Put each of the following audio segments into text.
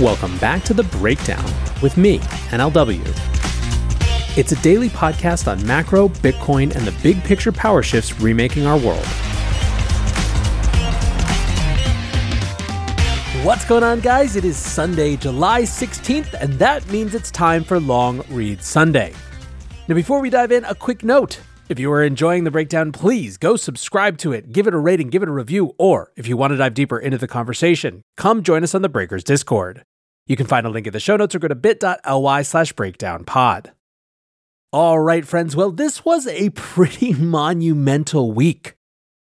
Welcome back to The Breakdown with me, NLW. It's a daily podcast on macro, Bitcoin, and the big picture power shifts remaking our world. What's going on, guys? It is Sunday, July 16th, and that means it's time for Long Read Sunday. Now, before we dive in, a quick note. If you are enjoying the breakdown, please go subscribe to it, give it a rating, give it a review, or if you want to dive deeper into the conversation, come join us on the Breakers Discord. You can find a link in the show notes or go to bit.ly slash breakdownpod. All right, friends. Well, this was a pretty monumental week.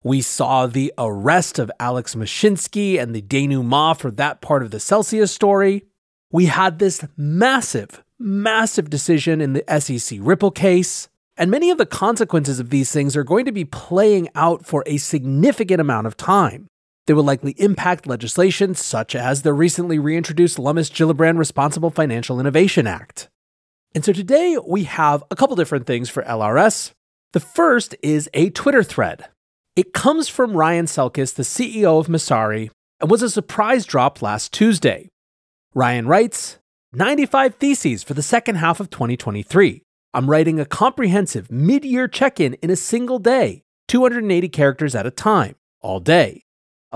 We saw the arrest of Alex Mashinsky and the denouement for that part of the Celsius story. We had this massive, massive decision in the SEC Ripple case. And many of the consequences of these things are going to be playing out for a significant amount of time. They will likely impact legislation such as the recently reintroduced Lummis Gillibrand Responsible Financial Innovation Act. And so today we have a couple different things for LRS. The first is a Twitter thread. It comes from Ryan Selkis, the CEO of Messari, and was a surprise drop last Tuesday. Ryan writes 95 theses for the second half of 2023. I'm writing a comprehensive mid year check in in a single day, 280 characters at a time, all day.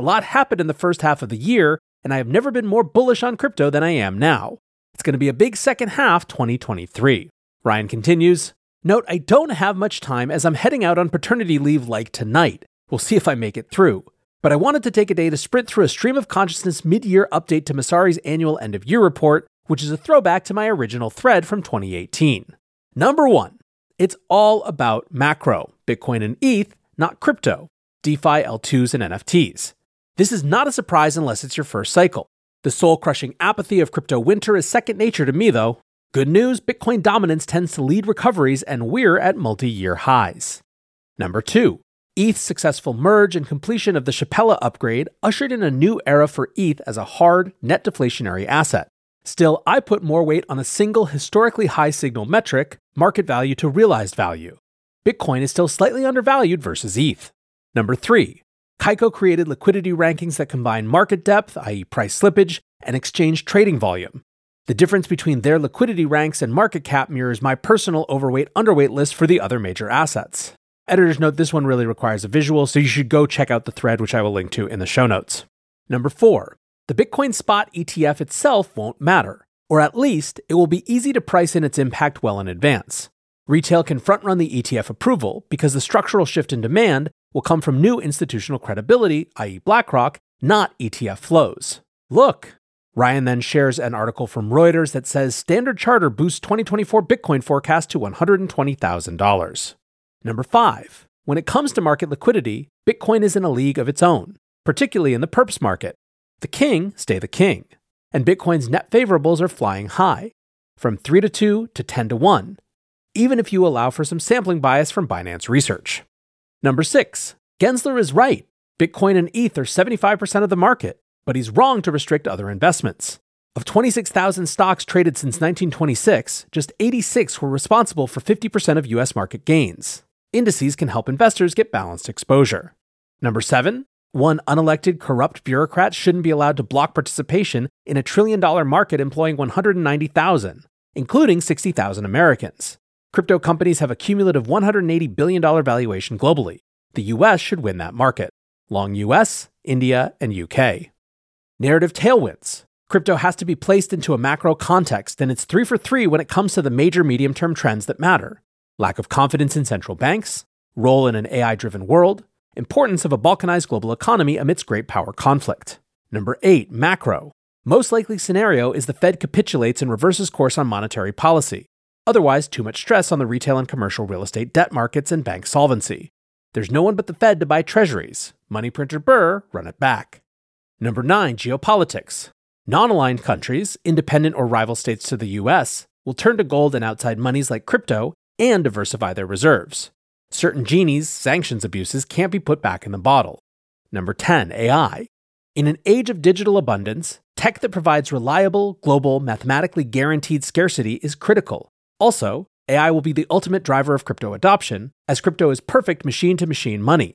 A lot happened in the first half of the year, and I have never been more bullish on crypto than I am now. It's going to be a big second half 2023. Ryan continues Note, I don't have much time as I'm heading out on paternity leave like tonight. We'll see if I make it through. But I wanted to take a day to sprint through a stream of consciousness mid year update to Messari's annual end of year report, which is a throwback to my original thread from 2018. Number one, it's all about macro, Bitcoin and ETH, not crypto, DeFi, L2s, and NFTs. This is not a surprise unless it's your first cycle. The soul crushing apathy of crypto winter is second nature to me, though. Good news Bitcoin dominance tends to lead recoveries, and we're at multi year highs. Number two, ETH's successful merge and completion of the Shapella upgrade ushered in a new era for ETH as a hard, net deflationary asset. Still, I put more weight on a single historically high signal metric, market value to realized value. Bitcoin is still slightly undervalued versus ETH. Number three, Kaiko created liquidity rankings that combine market depth, i.e., price slippage, and exchange trading volume. The difference between their liquidity ranks and market cap mirrors my personal overweight underweight list for the other major assets. Editors note this one really requires a visual, so you should go check out the thread, which I will link to in the show notes. Number four, the Bitcoin spot ETF itself won't matter, or at least it will be easy to price in its impact well in advance. Retail can front run the ETF approval because the structural shift in demand will come from new institutional credibility, i.e., BlackRock, not ETF flows. Look! Ryan then shares an article from Reuters that says Standard Charter boosts 2024 Bitcoin forecast to $120,000. Number five, when it comes to market liquidity, Bitcoin is in a league of its own, particularly in the perps market. The king stay the king, and Bitcoin's net favorables are flying high, from 3 to 2 to 10 to 1, even if you allow for some sampling bias from Binance Research. Number six, Gensler is right. Bitcoin and ETH are 75% of the market, but he's wrong to restrict other investments. Of 26,000 stocks traded since 1926, just 86 were responsible for 50% of US market gains. Indices can help investors get balanced exposure. Number seven, one unelected corrupt bureaucrat shouldn't be allowed to block participation in a trillion dollar market employing 190,000, including 60,000 Americans. Crypto companies have a cumulative $180 billion valuation globally. The US should win that market. Long US, India, and UK. Narrative tailwinds. Crypto has to be placed into a macro context, and it's three for three when it comes to the major medium term trends that matter lack of confidence in central banks, role in an AI driven world, importance of a balkanized global economy amidst great power conflict. Number eight, macro. Most likely scenario is the Fed capitulates and reverses course on monetary policy. Otherwise, too much stress on the retail and commercial real estate debt markets and bank solvency. There's no one but the Fed to buy treasuries. Money printer Burr, run it back. Number 9, geopolitics. Non aligned countries, independent or rival states to the US, will turn to gold and outside monies like crypto and diversify their reserves. Certain genies' sanctions abuses can't be put back in the bottle. Number 10, AI. In an age of digital abundance, tech that provides reliable, global, mathematically guaranteed scarcity is critical. Also, AI will be the ultimate driver of crypto adoption, as crypto is perfect machine to machine money.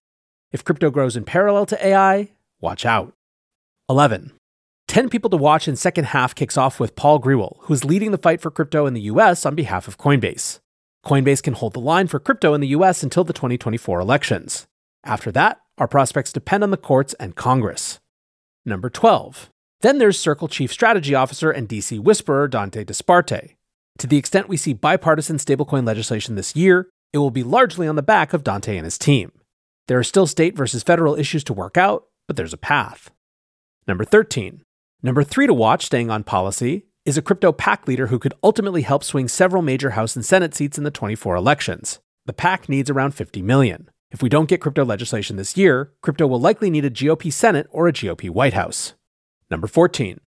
If crypto grows in parallel to AI, watch out. 11. 10 People to Watch in second half kicks off with Paul Grewal, who is leading the fight for crypto in the US on behalf of Coinbase. Coinbase can hold the line for crypto in the US until the 2024 elections. After that, our prospects depend on the courts and Congress. Number 12. Then there's Circle Chief Strategy Officer and DC Whisperer Dante Disparte. To the extent we see bipartisan stablecoin legislation this year, it will be largely on the back of Dante and his team. There are still state versus federal issues to work out, but there's a path. Number 13. Number three to watch, staying on policy, is a crypto PAC leader who could ultimately help swing several major House and Senate seats in the 24 elections. The PAC needs around 50 million. If we don't get crypto legislation this year, crypto will likely need a GOP Senate or a GOP White House. Number 14.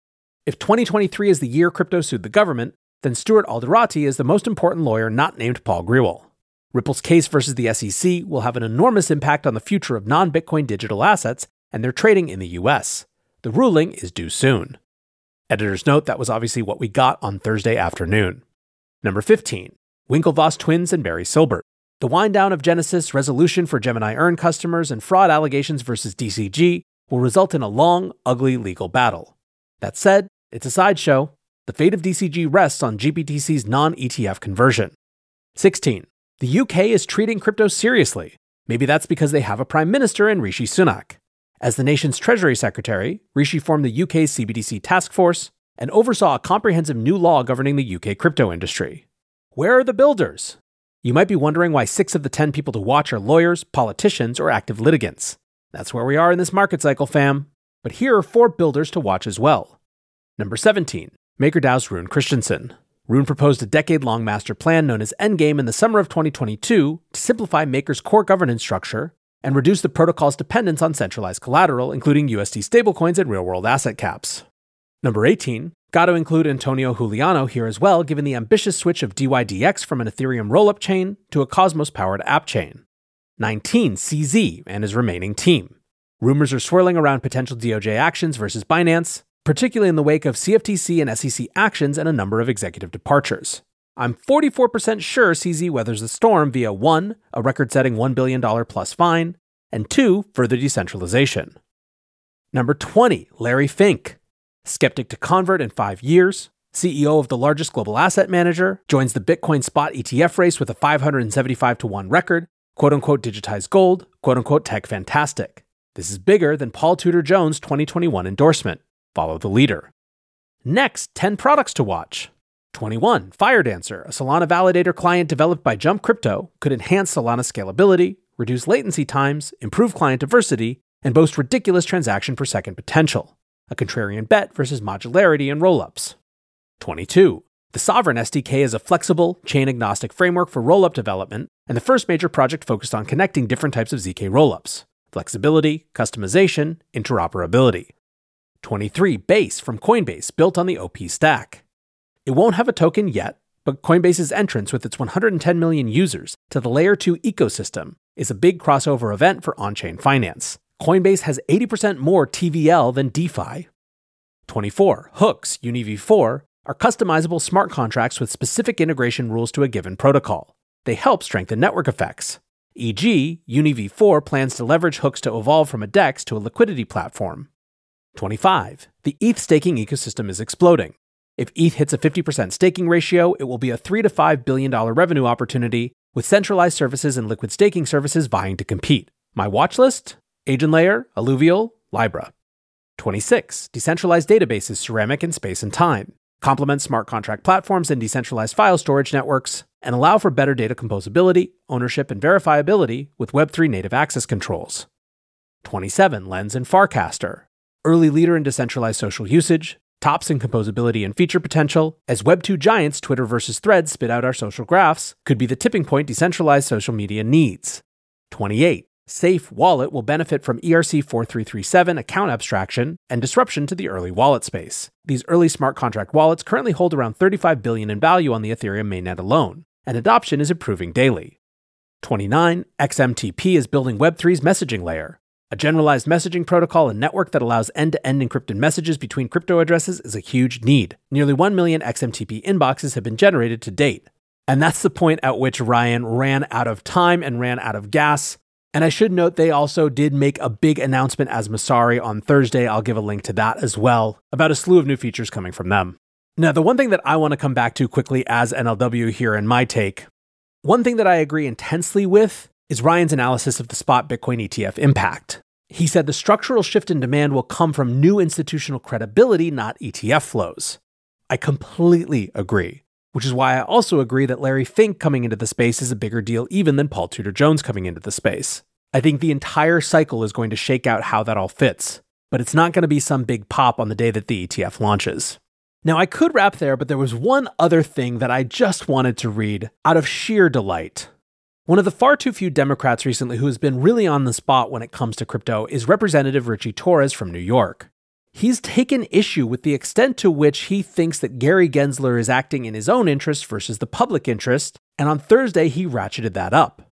If 2023 is the year crypto sued the government, then Stuart Alderoty is the most important lawyer not named Paul Grewal. Ripple's case versus the SEC will have an enormous impact on the future of non Bitcoin digital assets and their trading in the US. The ruling is due soon. Editor's note that was obviously what we got on Thursday afternoon. Number 15, Winklevoss Twins and Barry Silbert. The wind down of Genesis, resolution for Gemini Earn customers, and fraud allegations versus DCG will result in a long, ugly legal battle. That said, it's a sideshow. The fate of DCG rests on GBTC's non ETF conversion. 16. The UK is treating crypto seriously. Maybe that's because they have a prime minister in Rishi Sunak. As the nation's Treasury Secretary, Rishi formed the UK's CBDC task force and oversaw a comprehensive new law governing the UK crypto industry. Where are the builders? You might be wondering why six of the 10 people to watch are lawyers, politicians, or active litigants. That's where we are in this market cycle, fam. But here are four builders to watch as well. Number 17, MakerDAO's Rune Christensen. Rune proposed a decade long master plan known as Endgame in the summer of 2022 to simplify Maker's core governance structure and reduce the protocol's dependence on centralized collateral, including USD stablecoins and real world asset caps. Number 18, got to include Antonio Juliano here as well, given the ambitious switch of DYDX from an Ethereum rollup chain to a Cosmos powered app chain. 19, CZ and his remaining team. Rumors are swirling around potential DOJ actions versus Binance, particularly in the wake of CFTC and SEC actions and a number of executive departures. I'm 44% sure CZ weathers the storm via 1. a record setting $1 billion plus fine, and 2. further decentralization. Number 20, Larry Fink. Skeptic to convert in five years, CEO of the largest global asset manager, joins the Bitcoin spot ETF race with a 575 to 1 record, quote unquote digitized gold, quote unquote tech fantastic. This is bigger than Paul Tudor Jones' 2021 endorsement. Follow the leader. Next, 10 products to watch. 21. FireDancer, a Solana validator client developed by Jump Crypto, could enhance Solana scalability, reduce latency times, improve client diversity, and boast ridiculous transaction per second potential. A contrarian bet versus modularity in rollups. 22. The Sovereign SDK is a flexible, chain agnostic framework for rollup development and the first major project focused on connecting different types of ZK rollups flexibility, customization, interoperability. 23. Base from Coinbase, built on the OP stack. It won't have a token yet, but Coinbase's entrance with its 110 million users to the Layer 2 ecosystem is a big crossover event for on chain finance. Coinbase has 80% more TVL than DeFi. 24. Hooks, UniV4, are customizable smart contracts with specific integration rules to a given protocol. They help strengthen network effects. E.g., UniV4 plans to leverage hooks to evolve from a DEX to a liquidity platform. 25. The ETH staking ecosystem is exploding. If ETH hits a 50% staking ratio, it will be a 3 to $5 billion revenue opportunity, with centralized services and liquid staking services vying to compete. My watch list? EigenLayer, Alluvial, Libra. 26. Decentralized databases, Ceramic and Space and Time. Complement smart contract platforms and decentralized file storage networks, and allow for better data composability, ownership, and verifiability with Web3 native access controls. 27. Lens and Farcaster. Early leader in decentralized social usage, tops in composability and feature potential, as Web2 giants Twitter versus Threads spit out our social graphs, could be the tipping point decentralized social media needs. 28. Safe Wallet will benefit from ERC 4337 account abstraction and disruption to the early wallet space. These early smart contract wallets currently hold around 35 billion in value on the Ethereum mainnet alone, and adoption is improving daily. 29. XMTP is building Web3's messaging layer. A generalized messaging protocol and network that allows end to end encrypted messages between crypto addresses is a huge need. Nearly 1 million XMTP inboxes have been generated to date. And that's the point at which Ryan ran out of time and ran out of gas. And I should note they also did make a big announcement as Messari on Thursday. I'll give a link to that as well about a slew of new features coming from them. Now, the one thing that I want to come back to quickly as NLW here in my take, one thing that I agree intensely with is Ryan's analysis of the spot Bitcoin ETF impact. He said the structural shift in demand will come from new institutional credibility, not ETF flows. I completely agree, which is why I also agree that Larry Fink coming into the space is a bigger deal even than Paul Tudor Jones coming into the space. I think the entire cycle is going to shake out how that all fits, but it's not going to be some big pop on the day that the ETF launches. Now, I could wrap there, but there was one other thing that I just wanted to read out of sheer delight. One of the far too few Democrats recently who has been really on the spot when it comes to crypto is Representative Ritchie Torres from New York. He's taken issue with the extent to which he thinks that Gary Gensler is acting in his own interest versus the public interest, and on Thursday he ratcheted that up.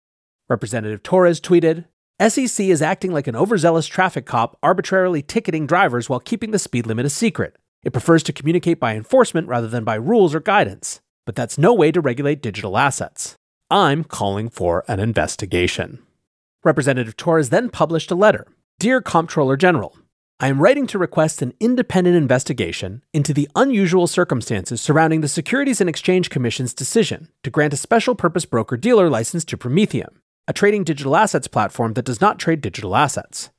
Representative Torres tweeted, SEC is acting like an overzealous traffic cop, arbitrarily ticketing drivers while keeping the speed limit a secret. It prefers to communicate by enforcement rather than by rules or guidance, but that's no way to regulate digital assets. I'm calling for an investigation. Representative Torres then published a letter Dear Comptroller General, I am writing to request an independent investigation into the unusual circumstances surrounding the Securities and Exchange Commission's decision to grant a special purpose broker dealer license to Prometheum, a trading digital assets platform that does not trade digital assets.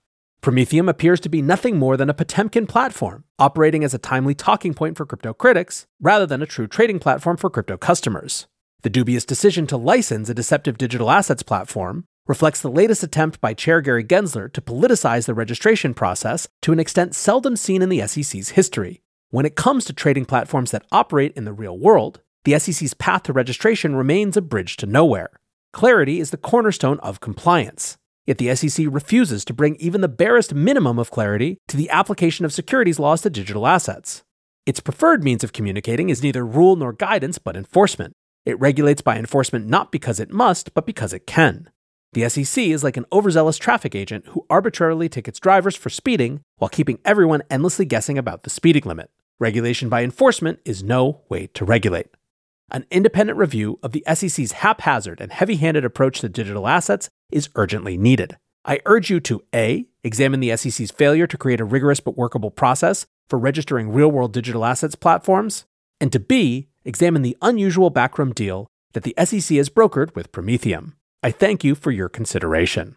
Prometheum appears to be nothing more than a Potemkin platform, operating as a timely talking point for crypto critics, rather than a true trading platform for crypto customers. The dubious decision to license a deceptive digital assets platform reflects the latest attempt by Chair Gary Gensler to politicize the registration process to an extent seldom seen in the SEC's history. When it comes to trading platforms that operate in the real world, the SEC's path to registration remains a bridge to nowhere. Clarity is the cornerstone of compliance. Yet the SEC refuses to bring even the barest minimum of clarity to the application of securities laws to digital assets. Its preferred means of communicating is neither rule nor guidance, but enforcement. It regulates by enforcement not because it must, but because it can. The SEC is like an overzealous traffic agent who arbitrarily tickets drivers for speeding while keeping everyone endlessly guessing about the speeding limit. Regulation by enforcement is no way to regulate. An independent review of the SEC's haphazard and heavy handed approach to digital assets is urgently needed. I urge you to A. Examine the SEC's failure to create a rigorous but workable process for registering real world digital assets platforms, and to B. Examine the unusual backroom deal that the SEC has brokered with Prometheum. I thank you for your consideration.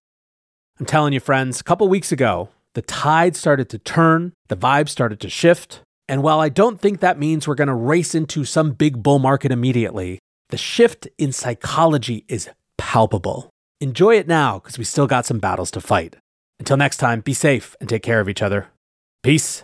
I'm telling you, friends, a couple weeks ago, the tide started to turn, the vibe started to shift, and while I don't think that means we're going to race into some big bull market immediately, the shift in psychology is palpable. Enjoy it now because we still got some battles to fight. Until next time, be safe and take care of each other. Peace.